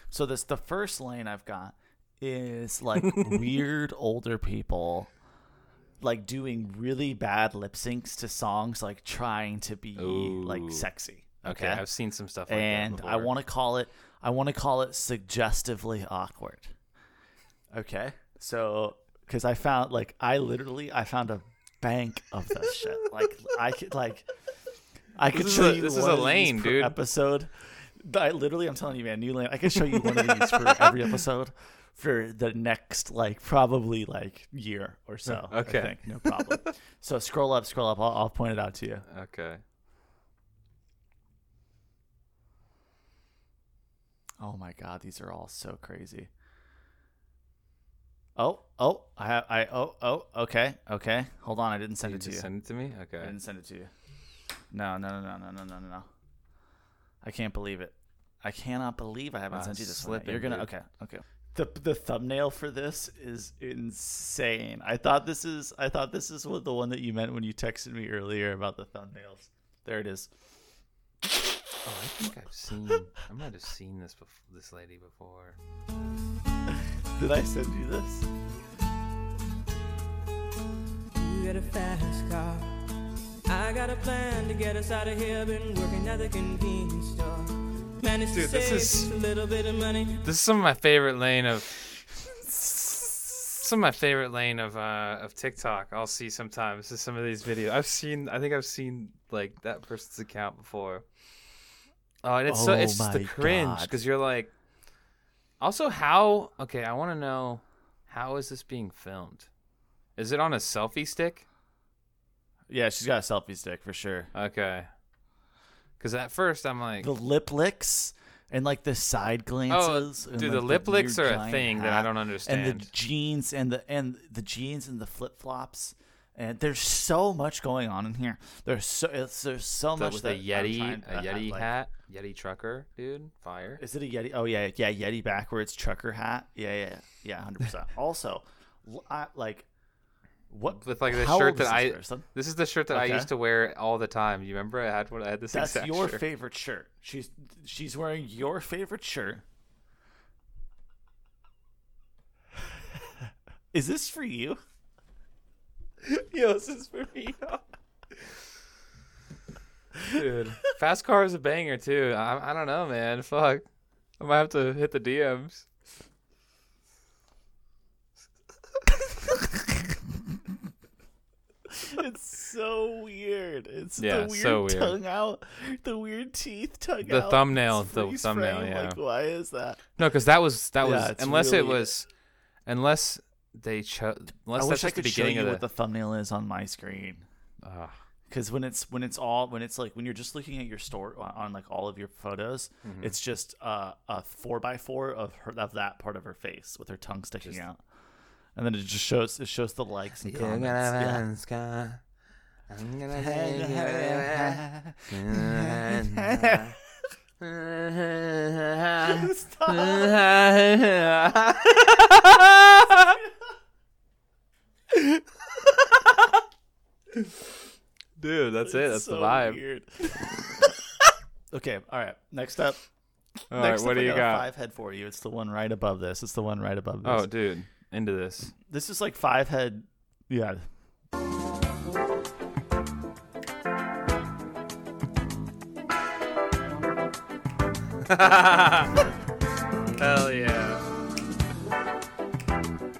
so this the first lane I've got is like weird older people, like doing really bad lip syncs to songs, like trying to be like sexy. okay, Okay, I've seen some stuff like and I want to call it. I want to call it suggestively awkward. Okay, so because I found like I literally I found a bank of this shit. Like I could like I could This is show a- you this is a lane, dude. Episode. I literally, I'm telling you, man, new lane. I could show you one of these for every episode for the next like probably like year or so. Okay, I think. no problem. so scroll up, scroll up. I'll, I'll point it out to you. Okay. Oh my god, these are all so crazy. Oh, oh, I have, I, oh, oh, okay, okay. Hold on, I didn't send it to you. Send it to me. Okay. I didn't send it to you. No, no, no, no, no, no, no, no. I can't believe it. I cannot believe I haven't uh, sent you this. slip. You're gonna. Dude. Okay, okay. The the thumbnail for this is insane. I thought this is I thought this is what the one that you meant when you texted me earlier about the thumbnails. There it is. Oh, I think I've seen. I might have seen this before. This lady before. Did I send you this? You get a fast car. I got a plan to get us out of here. Been working at the convenience store. Managed Dude, to this save is- a little bit of money. This is some of my favorite lane of. Some of my favorite lane of uh of TikTok. I'll see sometimes. Is some of these videos I've seen. I think I've seen like that person's account before. Oh, and it's so Oh it's just the cringe because you're like. Also, how? Okay, I want to know how is this being filmed? Is it on a selfie stick? Yeah, she's got a selfie stick for sure. Okay. Because at first I'm like, The lip licks and like the side glances. Oh, and, dude, like, the lip licks are a thing that I don't understand. And the jeans and the and the jeans and the flip flops. And there's so much going on in here. There's so it's, there's so The- much a Yeti, trying a Yeti like- hat, Yeti trucker, dude, fire. Is it a Yeti? Oh yeah, yeah, Yeti backwards trucker hat. Yeah, yeah, yeah, hundred percent. Also, I, like what With like the how shirt that I, this person? this is the shirt that I used to wear all the time. You remember I had one? I had this That's your shirt. favorite shirt. She's she's wearing your favorite shirt. Is this for you? Yo, this is for me. Dude, fast car is a banger too. I, I don't know, man. Fuck, I might have to hit the DMs. It's so weird. It's Yeah, the weird so weird. tongue out, the weird teeth tongue The out. thumbnail, the thumbnail, frame. yeah. Like, why is that? No, because that was that was Yeah, it's unless it was unless they chose unless I that's wish I just the could show you of what the. the thumbnail is on my screen. Because when it's when it's all when it's like when you're just looking at your store on, like all of your photos Mm-hmm. it's just uh, a four by four of her of that part of her face with her tongue sticking out and then it just shows it shows the likes and comments yeah. I'm gonna Dude, that's it. That's so the vibe. weird. okay all right next up All right, next what up do I you got a got? five head for you it's the one right above this it's the one right above oh, this Oh, dude, into this. this is like five head yeah Hell yeah.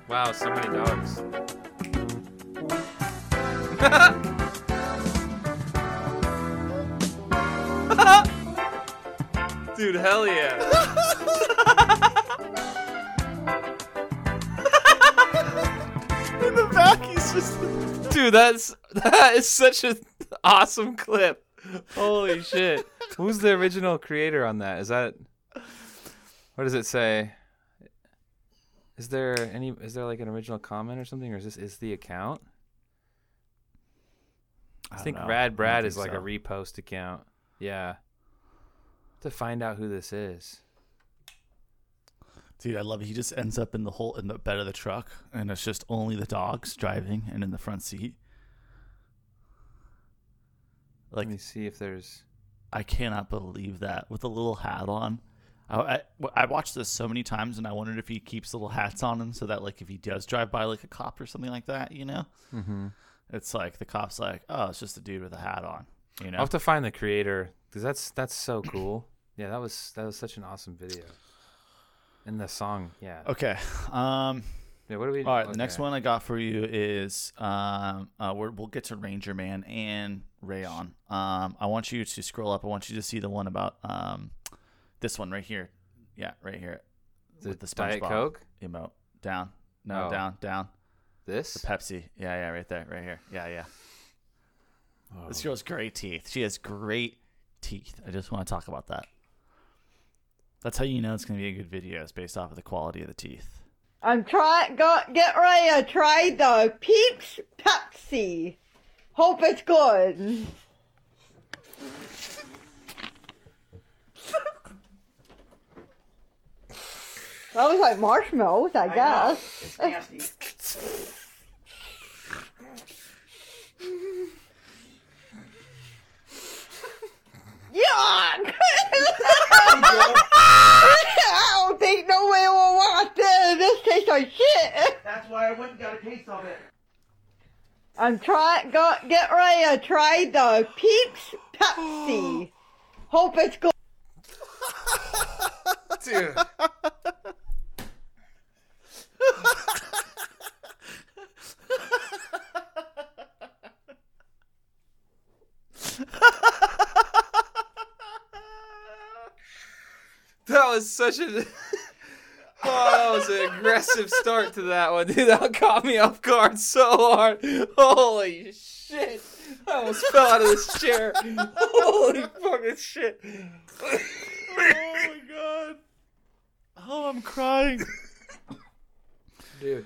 Wow, so many dogs. Dude, hell yeah. In the back, he's just. Dude, that's that is such an awesome clip. Holy shit. Who's the original creator on that? Is that what does it say? Is there any is there like an original comment or something or is this is the account? I, think Rad Brad is like a repost account. Yeah. To find out who this is. Dude, I love it. He just ends up in the whole in the bed of the truck, and it's just only the dogs driving and in the front seat. Like Let me see if there's I cannot believe that with a little hat on. I, I, I watched this so many times, and I wondered if he keeps little hats on him so that like if he does drive by like a cop or something like that, you know, mm-hmm. it's like the cop's like, oh, it's just a dude with a hat on, you know. I'll have to find the creator because that's that's so cool. Yeah, that was that was such an awesome video. And the song, yeah. okay. Um. Yeah, what do we? All right, the next one I got for you is um, uh, we're, we'll get to Ranger Man and Rayon. Um, I want you to scroll up. I want you to see the one about um, this one right here. Yeah, right here The with the Diet Coke. emote. Down, no, Oh. down, down. This. The Pepsi. Yeah, yeah, right there, right here. Yeah, yeah. This girl's great teeth. She has great teeth. I just want to talk about that. That's how you know it's going to be a good video. It's based off of the quality of the teeth. I'm trying. Get ready to try the Peeps Pepsi. Hope it's good. that was like marshmallows, I, guess. Yuck! I don't think nobody will want this. This like shit. That's why I went and got a case of it. I'm trying. Go get ready to try the Peeps Pepsi. Hope it's good. Dude. that was such a Oh, that was an aggressive start to that one, dude. That caught me off guard so hard. Holy shit. I almost fell out of this chair. Holy fucking shit. oh my god. Oh, I'm crying. Dude.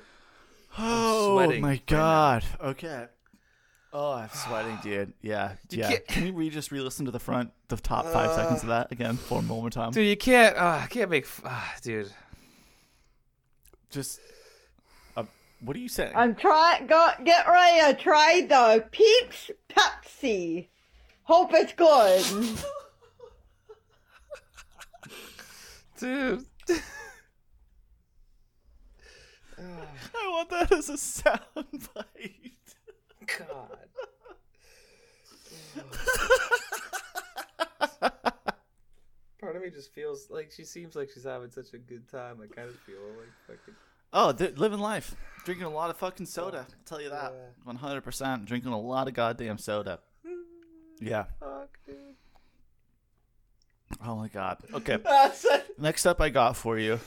Oh my right god. okay. Oh, I'm sweating, dude. Yeah, You yeah. can't- Can we just re-listen to the front, the top five seconds of that again for one more time? Dude, you can't. Uh, I can't make. Uh, dude. Just, uh, what are you saying? I'm trying. Go get ready to try the Peeps Pepsi. Hope it's good. Dude. I want that as a sound bite. God. Part of me just feels like she seems like she's having such a good time. I kind of feel like fucking. Oh, th- living life, drinking a lot of fucking soda. I'll tell you that, one hundred percent. Drinking a lot of goddamn soda. Yeah. Fuck, dude. Oh my god. Okay. Next up, I got for you.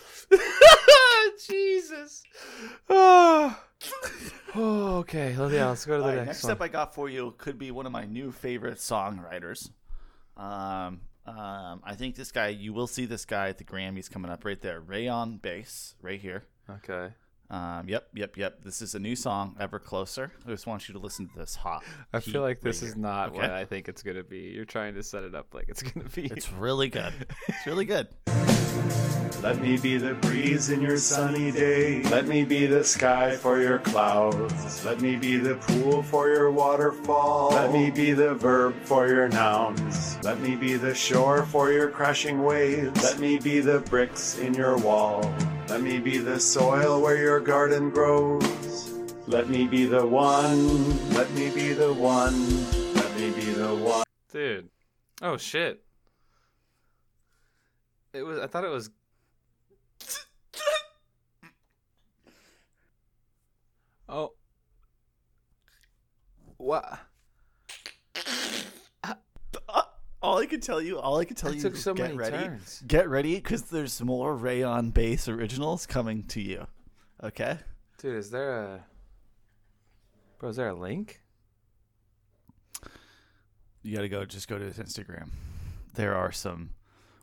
Jesus. Oh. oh, okay. Well, yeah, let's go to the right, next, next one. up, I got for you could be one of my new favorite songwriters. Um, um, I think this guy. You will see this guy at the Grammys coming up right there. Rayon bass, right here. okay. Um, yep, yep, yep. This is a new song, Ever Closer. I just want you to listen to this hot. I feel like right this here. is not Okay? what I think it's gonna be. You're trying to set it up like it's gonna be. It's really good. It's really good. Let me be the breeze in your sunny day. Let me be the sky for your clouds. Let me be the pool for your waterfall. Let me be the verb for your nouns. Let me be the shore for your crashing waves. Let me be the bricks in your wall. Let me be the soil where your garden grows. Let me be the one. Let me be the one. Let me be the one. Dude. Oh shit. It was. I thought it was. Oh. What? all I can tell you, all I can tell That you, took is so get many ready. turns. Get ready, because there's more Rayon Bass originals coming to you. Okay. Dude, is there a. Bro, is there a link? You got to go. Just go to his Instagram. There are some.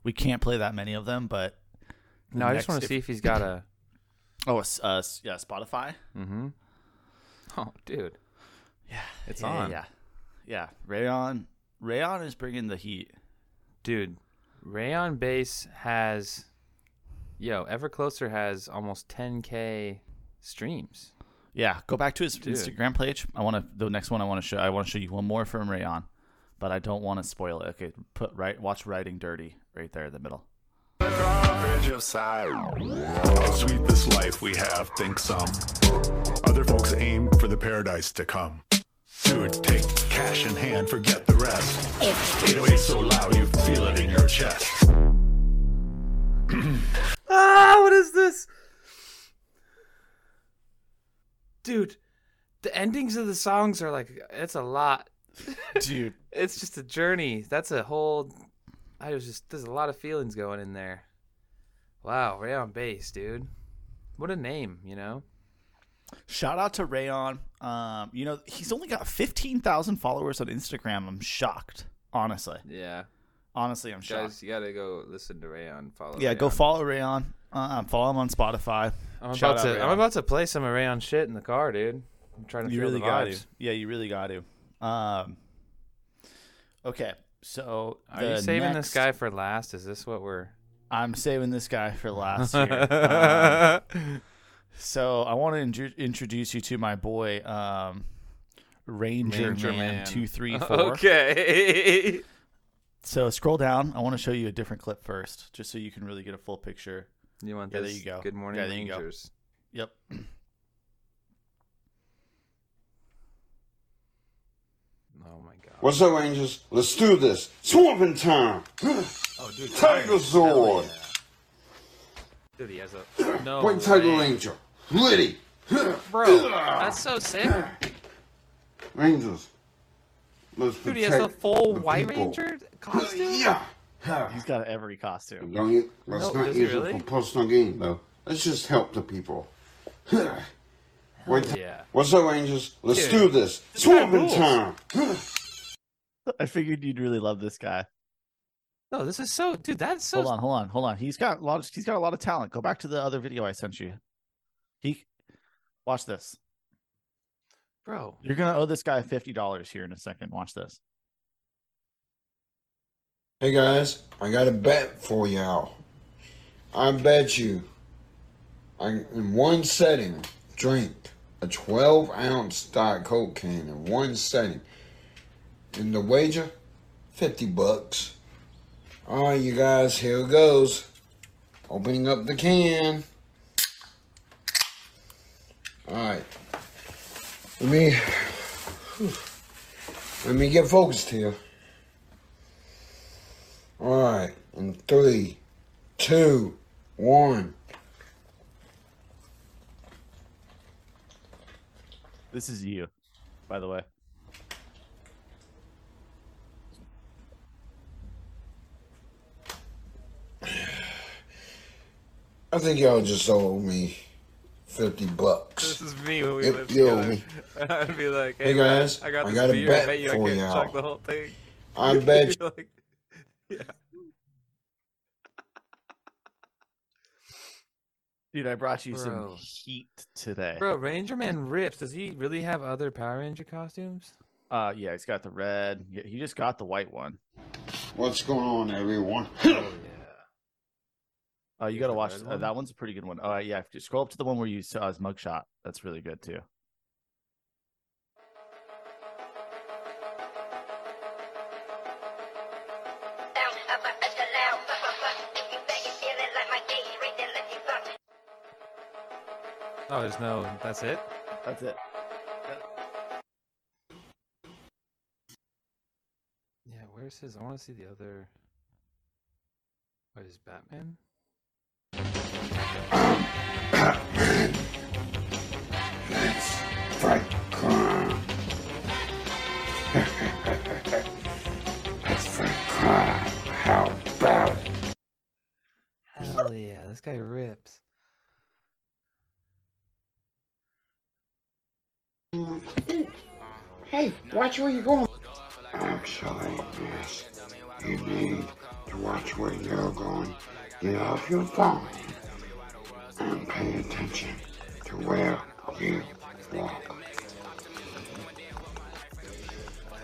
We can't play that many of them, but No, I just want to see if he's got a. Oh, uh, s- yeah, Spotify. Mm-hmm. Oh, dude. Yeah, It's yeah, on. Yeah, yeah. Rayon, Rayon is bringing the heat. Dude, Rayon Base has. Yo, Ever Closer has almost 10k streams. Yeah, go back to his Dude. Instagram page. I want to. The next one I want to show. I want to show you one more from Rayon, but I don't want to spoil it. Okay, put right. Watch Riding Dirty right there in the middle. Garbage of. How sweet this life we have, think some. Other folks aim for the paradise to come. Dude, take cash in hand, forget the rest. 808 so loud you feel it in your chest. Ah, what is this? Dude, the endings of the songs are like it's a lot. Dude, It's just a journey. That's a whole I was just there's a lot of feelings going in there. Wow, Rayon Base, dude. What a name, you know? shout out to Rayon. Um, you know he's only got fifteen thousand followers on Instagram. I'm shocked, honestly. Yeah. Honestly, I'm shocked. Guys, you gotta go listen to Rayon. Follow. yeah, go follow Rayon. Um, follow him on Spotify. I'm Shout about out to. Rayon. I'm about to play some of Rayon shit in the car, dude. I'm trying to You feel really the got to. Yeah, you really got to. Um, okay, so Are you saving next- this guy for last? Is this what we're? I'm saving this guy for last year. Um, so I want to intro- introduce you to my boy, um, Ranger, Ranger Man Man. two three four. Okay. So scroll down. I want to show you a different clip first, just so you can really get a full picture. you want Yeah, this? there you go. Good morning, Yeah, there you go. Rangers. Yep. Oh my god. What's up, Rangers? Let's do this. Swamping time. Oh, dude. Tiger Sword. Dude, he has a. No. White Tiger way. Ranger. Liddy. Bro, that's so sick. Rangers. Let's Dude, he has a full the White people. Ranger costume. Yeah. He's got every costume. Don't you, let's No, oh, not does use really? it for personal gain, though. Let's just help the people. White Ti- Yeah. What's up, Rangers? Let's Dude, do this. guy time. I figured you'd really love this guy. No, this is so, dude. That's so. hold on, hold on, hold on. He's got a lot. Of, he's got a lot of talent. Go back to the other video I sent you. He, watch this. bro. You're gonna owe this guy fifty dollars here in a second. Watch this. Hey guys, I got a bet for y'all. I bet you, I in one setting, drink a 12 ounce Diet Coke can in one setting. And the wager, 50 bucks. Alright, you guys, here it goes. Opening up the can. Alright. Let me. Let me get focused here. All right, in three, two, one. This is you, by the way. I think y'all just owe me fifty bucks. This is me when we Yep, lived you owe together. me. I'd be like, Hey, man, guys, I got I this got a bet I bet you I for can't y'all. chug the whole thing. I bet You'd like, yeah. Dude, I brought you Bro. some heat today. Bro, Ranger Man rips. Does he really have other Power Ranger costumes? Uh, yeah, he's got the red. Yeah, he just got the white one. What's going on, everyone? Oh yeah. Uh, you got to watch red uh, one? that one's a pretty good one. Oh, yeah, just scroll up to the one where you saw his mugshot. That's really good too. Oh, there's no. That's it. That's it. Yeah. Where's his? I want to see the other. What is Batman? Batman. Let's fight crime. Let's fight crime. How about? Hell yeah, this guy rips. Hey, watch where you're going. Actually, yes. You need to watch where you're going. Get off your phone and pay attention to where you walk.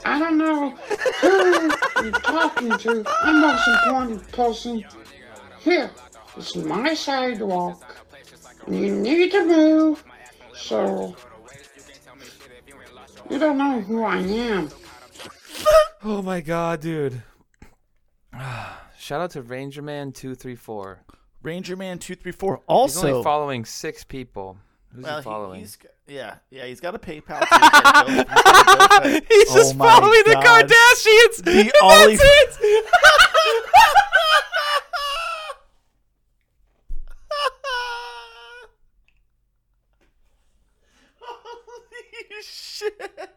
I don't know who you're talking to. I'm the most important person here. It's my sidewalk. You need to move. So you don't know who I am. Oh my god, dude. Shout out to Ranger Man two three four. Ranger Man two three four. He's Also, only following six people. Who's well, he following? He's, yeah, yeah, he's got a PayPal. Too. Got a Go- he's got a GoFundMe. He's Oh just my following the Kardashians. The and only- That's it. Holy shit!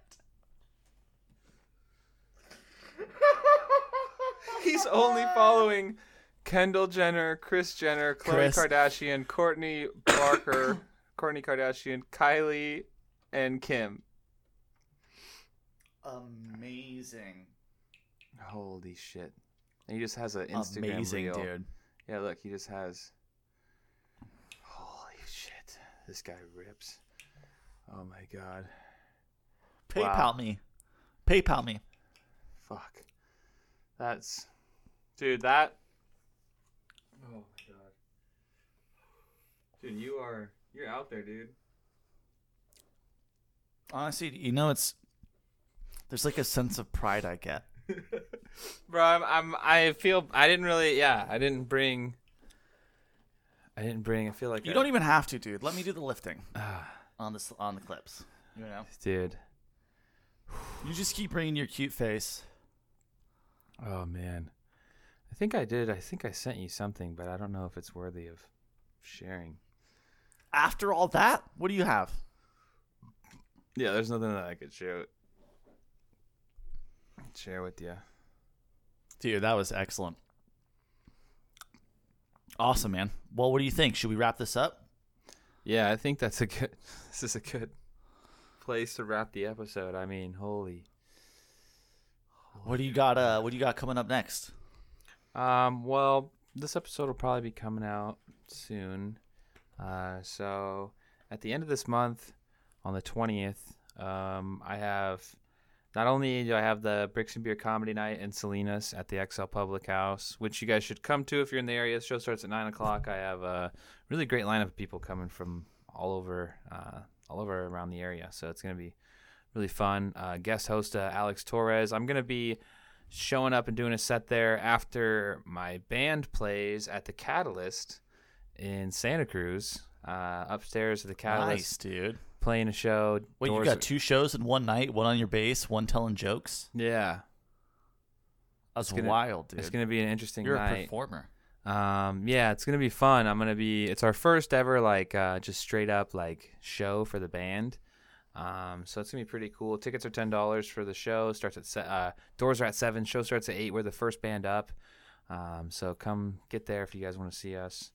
He's only following Kendall Jenner, Kris Jenner, Khloe Kardashian, Kourtney Barker, Kourtney Kardashian, Kylie, and Kim. Amazing, Holy shit! And he just has an Instagram amazing, reel. dude. Yeah, look, he just has. Holy shit! This guy rips. Oh my god! PayPal Wow. me, PayPal me. Fuck. That's, dude. That. Oh my god. Dude, you are you're out there, dude. Honestly, you know, it's there's like a sense of pride I get. Bro, I'm, I'm I feel I didn't really yeah I didn't bring. I didn't bring. I feel like You I- don't even have to, dude. Let me do the lifting ah. on this on the clips. You know, dude. you just keep bringing your cute face. Oh man, I think I did. I think I sent you something, but I don't know if it's worthy of sharing. After all that, what do you have? Yeah, there's nothing that I could share. Share with you. Dude, that was excellent. Awesome, man. Well, what do you think? Should we wrap this up? Yeah, I think that's a good. This is a good place to wrap the episode. I mean, holy. What do you got? Uh, what do you got coming up next? Um. Well, this episode will probably be coming out soon. Uh. So at the end of this month, on the twentieth, um, I have. Not only do I have the Bricks and Beer Comedy Night in Salinas at the XL Public House, which you guys should come to if you're in the area. The show starts at nine o'clock. I have a really great lineup of people coming from all over, uh, all over around the area. So it's gonna be really fun. Uh, guest host uh, Alex Torres. I'm gonna be showing up and doing a set there after my band plays at the Catalyst in Santa Cruz, uh, upstairs at the Catalyst, Nice, dude. playing a show. Wait, you got are- two shows in one night. One on your bass, one telling jokes. Yeah, That's gonna- wild, dude. it's gonna be an interesting You're a performer. Um, yeah, it's gonna be fun. I'm gonna be. It's our first ever like uh, just straight up like show for the band. Um, so it's gonna be pretty cool. Tickets are ten dollars for the show. Starts at se- uh, doors are at seven. Show starts at eight. We're the first band up. Um, so come get there if you guys want to see us.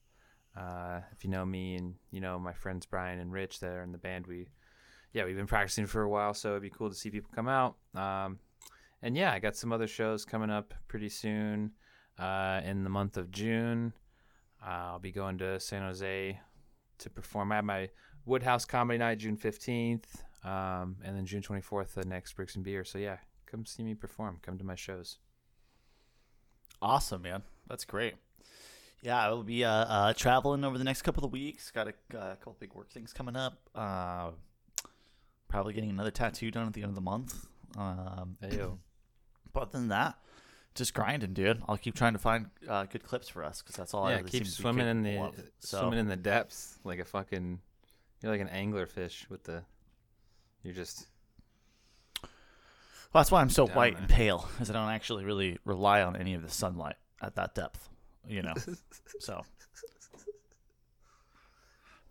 Uh, if you know me and you know my friends Brian and Rich that are in the band, we yeah we've been practicing for a while, so it'd be cool to see people come out. Um, and yeah, I got some other shows coming up pretty soon uh, in the month of June. Uh, I'll be going to San Jose to perform. I have my Woodhouse Comedy Night June 15th, um, and then June 24th, the next Bricks and Beer. So, yeah, come see me perform. Come to my shows. Awesome, man. That's great. Yeah, I will be uh, uh, traveling over the next couple of weeks. Got a uh, couple big work things coming up. Uh, probably getting another tattoo done at the end of the month. Um, Ayo. but other than that, just grinding, dude. I'll keep trying to find uh, good clips for us because that's all I yeah, really keep seem to be swimming in the of. So, swimming in the depths like a fucking. You're like an anglerfish with the. You're just. well, that's why I'm so Down white there. and pale, because I don't actually really rely on any of the sunlight at that depth. you know. so,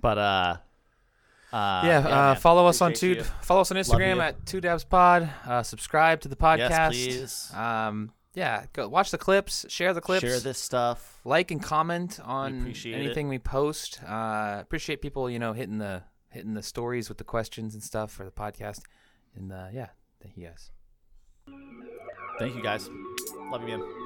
but uh, uh yeah, uh, man, follow us on appreciate two. you. Follow us on Instagram you. at Two Dabs Pod. Uh, subscribe to the podcast. Yes, please. Um, yeah, go watch the clips, share the clips, Share this stuff. like and comment on appreciate anything we post. Uh, appreciate people, you know, hitting the hitting the stories with the questions and stuff for the podcast. And uh, yeah, thank you guys. Thank you guys. Love you again.